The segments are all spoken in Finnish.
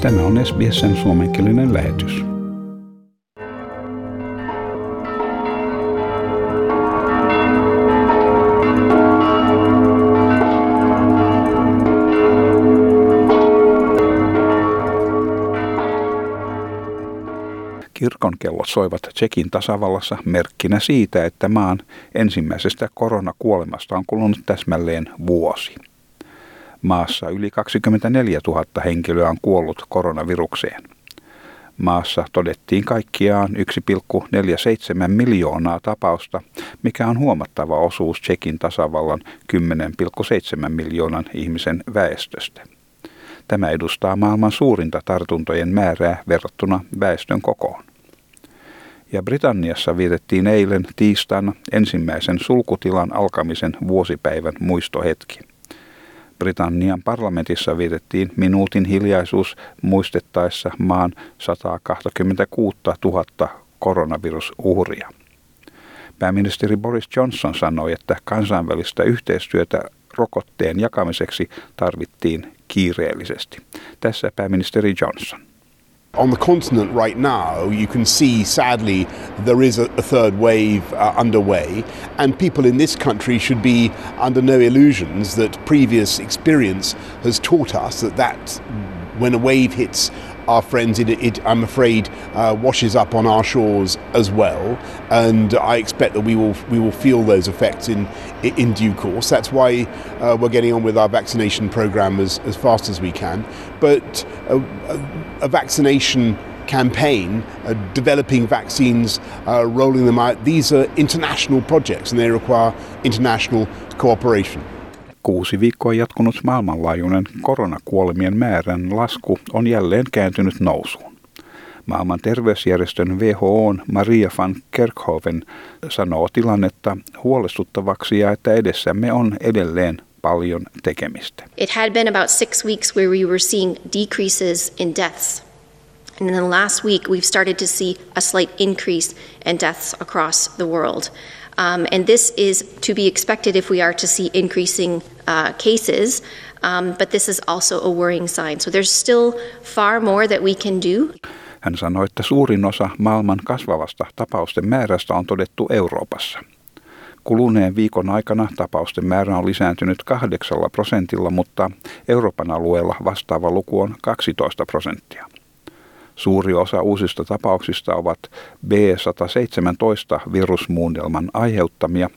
Tämä on SBSn suomenkielinen lähetys. Kirkon kellot soivat Tsekin tasavallassa merkkinä siitä, että maan ensimmäisestä koronakuolemasta on kulunut täsmälleen vuosi. Maassa yli 24 000 henkilöä on kuollut koronavirukseen. Maassa todettiin kaikkiaan 1,47 miljoonaa tapausta, mikä on huomattava osuus Tsekin tasavallan 10,7 miljoonan ihmisen väestöstä. Tämä edustaa maailman suurinta tartuntojen määrää verrattuna väestön kokoon ja Britanniassa vietettiin eilen tiistaina ensimmäisen sulkutilan alkamisen vuosipäivän muistohetki. Britannian parlamentissa vietettiin minuutin hiljaisuus muistettaessa maan 126 000 koronavirusuhria. Pääministeri Boris Johnson sanoi, että kansainvälistä yhteistyötä rokotteen jakamiseksi tarvittiin kiireellisesti. Tässä pääministeri Johnson. On the continent right now, you can see sadly there is a, a third wave uh, underway, and people in this country should be under no illusions that previous experience has taught us that that when a wave hits our friends, it, it I'm afraid, uh, washes up on our shores as well, and I expect that we will we will feel those effects in in due course. That's why uh, we're getting on with our vaccination program as, as fast as we can. But a, a, a vaccination campaign, uh, developing vaccines, uh, rolling them out. These are international projects and they require international cooperation. Kuusi viikkoa jatkunut maailmanlaajuinen koronakuolemien määrän lasku on jälleen kääntynyt nousuun. Maailman terveysjärjestön WHOn Maria van Kerkhoven sanoo tilannetta huolestuttavaksi ja että edessämme on edelleen paljon tekemistä. It had been about six weeks where we were seeing decreases in deaths. And in the last week, we've started to see a slight increase in deaths across the world. Um, and this is to be expected if we are to see increasing uh, cases. Um, but this is also a worrying sign. So there's still far more that we can do. Hän sanoi, että suurin osa maailman kasvavasta tapausten määrästä on todettu Euroopassa. Kuluneen viikon aikana tapausten määrä on lisääntynyt kahdeksalla prosentilla, mutta Euroopan alueella vastaava luku on 12 prosenttia. Suuri osa uusista tapauksista ovat B117 virusmuunnelman aiheuttamia.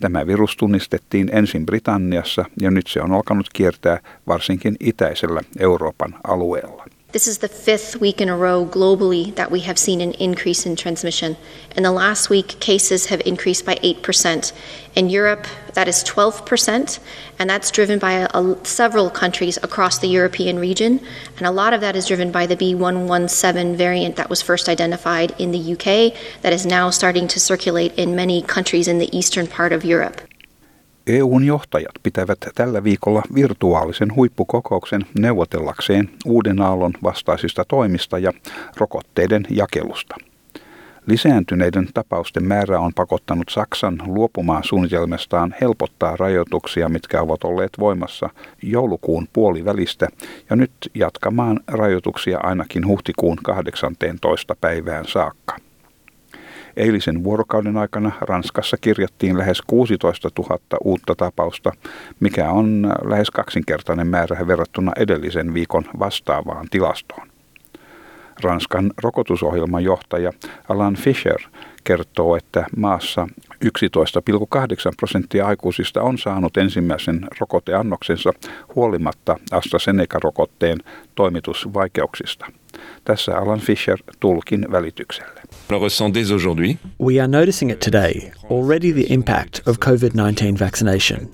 Tämä virus tunnistettiin ensin Britanniassa ja nyt se on alkanut kiertää varsinkin itäisellä Euroopan alueella. This is the fifth week in a row globally that we have seen an increase in transmission. In the last week, cases have increased by 8%. In Europe, that is 12%, and that's driven by a, a, several countries across the European region. And a lot of that is driven by the B117 variant that was first identified in the UK, that is now starting to circulate in many countries in the eastern part of Europe. EUn johtajat pitävät tällä viikolla virtuaalisen huippukokouksen neuvotellakseen uuden aallon vastaisista toimista ja rokotteiden jakelusta. Lisääntyneiden tapausten määrä on pakottanut Saksan luopumaan suunnitelmastaan helpottaa rajoituksia, mitkä ovat olleet voimassa joulukuun puolivälistä, ja nyt jatkamaan rajoituksia ainakin huhtikuun 18. päivään saakka. Eilisen vuorokauden aikana Ranskassa kirjattiin lähes 16 000 uutta tapausta, mikä on lähes kaksinkertainen määrä verrattuna edellisen viikon vastaavaan tilastoon. Ranskan rokotusohjelman johtaja Alan Fischer kertoo, että maassa 11,8 prosenttia aikuisista on saanut ensimmäisen rokoteannoksensa huolimatta AstraZeneca-rokotteen toimitusvaikeuksista. Tässä Alan Fisher tulkin välitykselle. We are noticing it today, already the impact of COVID-19 vaccination.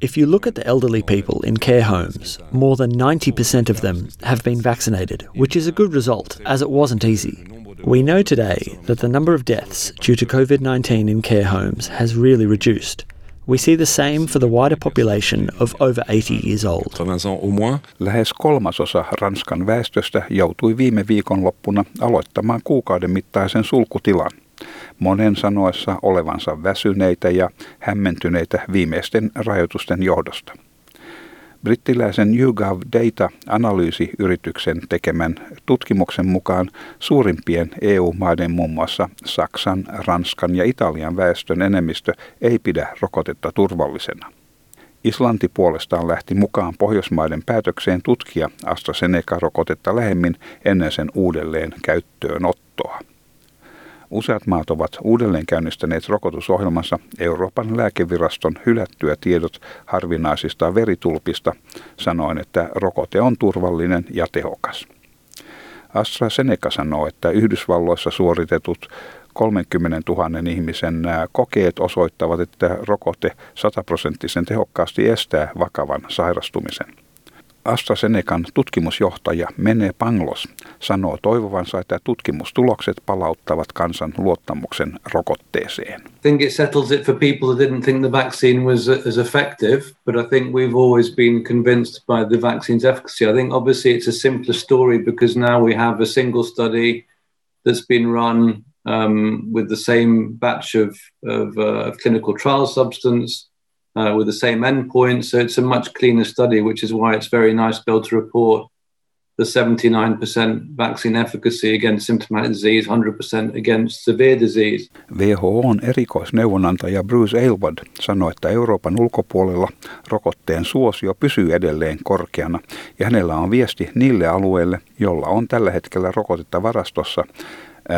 If you look at the elderly people in care homes, more than 90% of them have been vaccinated, which is a good result, as it wasn't easy. We know today that the number of deaths due to COVID 19 in care homes has really reduced. We see the same for the wider population of over 80 years old. Lähes kolmasosa Ranskan väestöstä joutui viime viikonloppuna aloittamaan kuukauden mittaisen sulkutilan. Monen sanoessa olevansa väsyneitä ja hämmentyneitä viimeisten rajoitusten johdosta. Brittiläisen YouGov Data-analyysiyrityksen tekemän tutkimuksen mukaan suurimpien EU-maiden muun muassa Saksan, Ranskan ja Italian väestön enemmistö ei pidä rokotetta turvallisena. Islanti puolestaan lähti mukaan Pohjoismaiden päätökseen tutkia AstraZeneca-rokotetta lähemmin ennen sen uudelleen käyttöönottoa. Useat maat ovat uudelleen käynnistäneet rokotusohjelmansa Euroopan lääkeviraston hylättyä tiedot harvinaisista veritulpista, sanoen, että rokote on turvallinen ja tehokas. AstraZeneca sanoo, että Yhdysvalloissa suoritetut 30 000 ihmisen kokeet osoittavat, että rokote sataprosenttisen tehokkaasti estää vakavan sairastumisen. AstraZenecan tutkimusjohtaja Mene Panglos sanoo toivovansa, että tutkimustulokset palauttavat kansan luottamuksen rokotteeseen. I think it settles it for people who didn't think the vaccine was as effective, but I think we've always been convinced by the vaccine's efficacy. I think obviously it's a simpler story because now we have a single study that's been run um, with the same batch of, of, uh, of clinical trial substance uh, with the same endpoint. So it's a much cleaner study, which is why it's very nice to be able to report the 79% vaccine efficacy against symptomatic disease, 100% against severe disease. WHOn erikoisneuvonantaja Bruce Aylward sanoi, että Euroopan ulkopuolella rokotteen suosio pysyy edelleen korkeana ja hänellä on viesti niille alueille, jolla on tällä hetkellä rokotetta varastossa,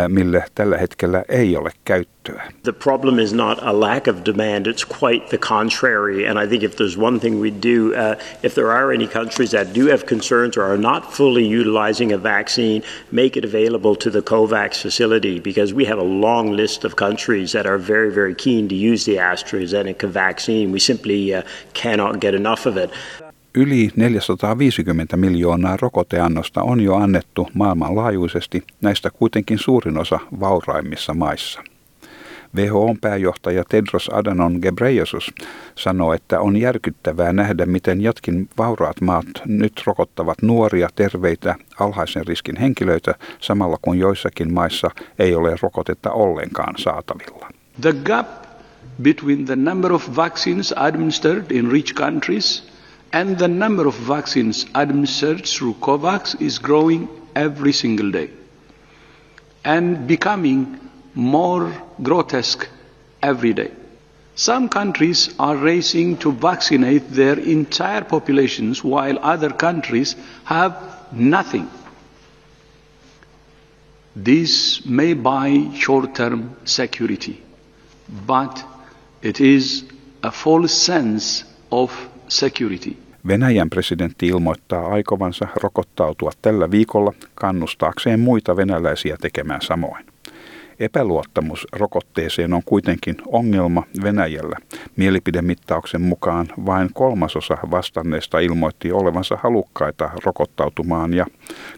mille tällä hetkellä ei ole käyttöä. The problem is not a lack of demand, it's quite the contrary. And I think if there's one thing we do, uh, if there are any countries that do have concerns or are not fully utilizing a vaccine, make it available to the COVAX facility because we have a long list of countries that are very, very keen to use the AstraZeneca vaccine. We simply uh, cannot get enough of it. Yli 450 miljoonaa rokoteannosta on jo annettu maailmanlaajuisesti, näistä kuitenkin suurin osa vauraimmissa maissa. WHOn pääjohtaja Tedros Adhanom Ghebreyesus sanoo, että on järkyttävää nähdä, miten jotkin vauraat maat nyt rokottavat nuoria, terveitä, alhaisen riskin henkilöitä, samalla kun joissakin maissa ei ole rokotetta ollenkaan saatavilla. The gap between the number of vaccines administered in rich countries – and the number of vaccines administered through COVAX is growing every single day and becoming more grotesque every day. Some countries are racing to vaccinate their entire populations while other countries have nothing. This may buy short term security, but it is a false sense of security. Venäjän presidentti ilmoittaa aikovansa rokottautua tällä viikolla kannustaakseen muita venäläisiä tekemään samoin. Epäluottamus rokotteeseen on kuitenkin ongelma Venäjällä. Mielipidemittauksen mukaan vain kolmasosa vastanneista ilmoitti olevansa halukkaita rokottautumaan ja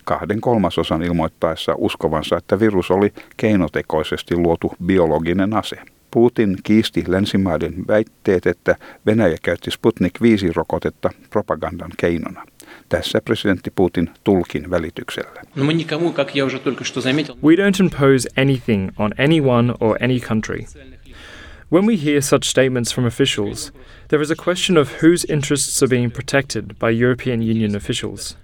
kahden kolmasosan ilmoittaessa uskovansa, että virus oli keinotekoisesti luotu biologinen ase. Putin kiisti länsimaiden väitteet, että Venäjä käytti Sputnik 5-rokotetta propagandan keinona. Tässä presidentti Putin tulkin välityksellä. We don't impose anything on anyone or any country. When we hear such statements from officials, there is a question of whose interests are being protected by European Union officials.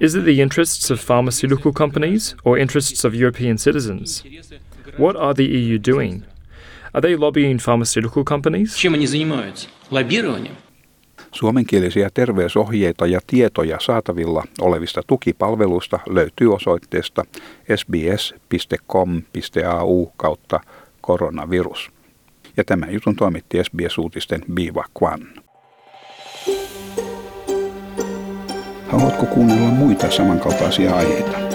Is it the interests of pharmaceutical companies or interests of European citizens? What are the EU doing? Are they lobbying pharmaceutical companies? Чем они занимаются? Лоббированием. Suomenkielisiä terveysohjeita ja tietoja saatavilla olevista tukipalveluista löytyy osoitteesta sbs.com.au kautta koronavirus. Ja tämän jutun toimitti SBS-uutisten Biva Kwan. Haluatko kuunnella muita samankaltaisia aiheita?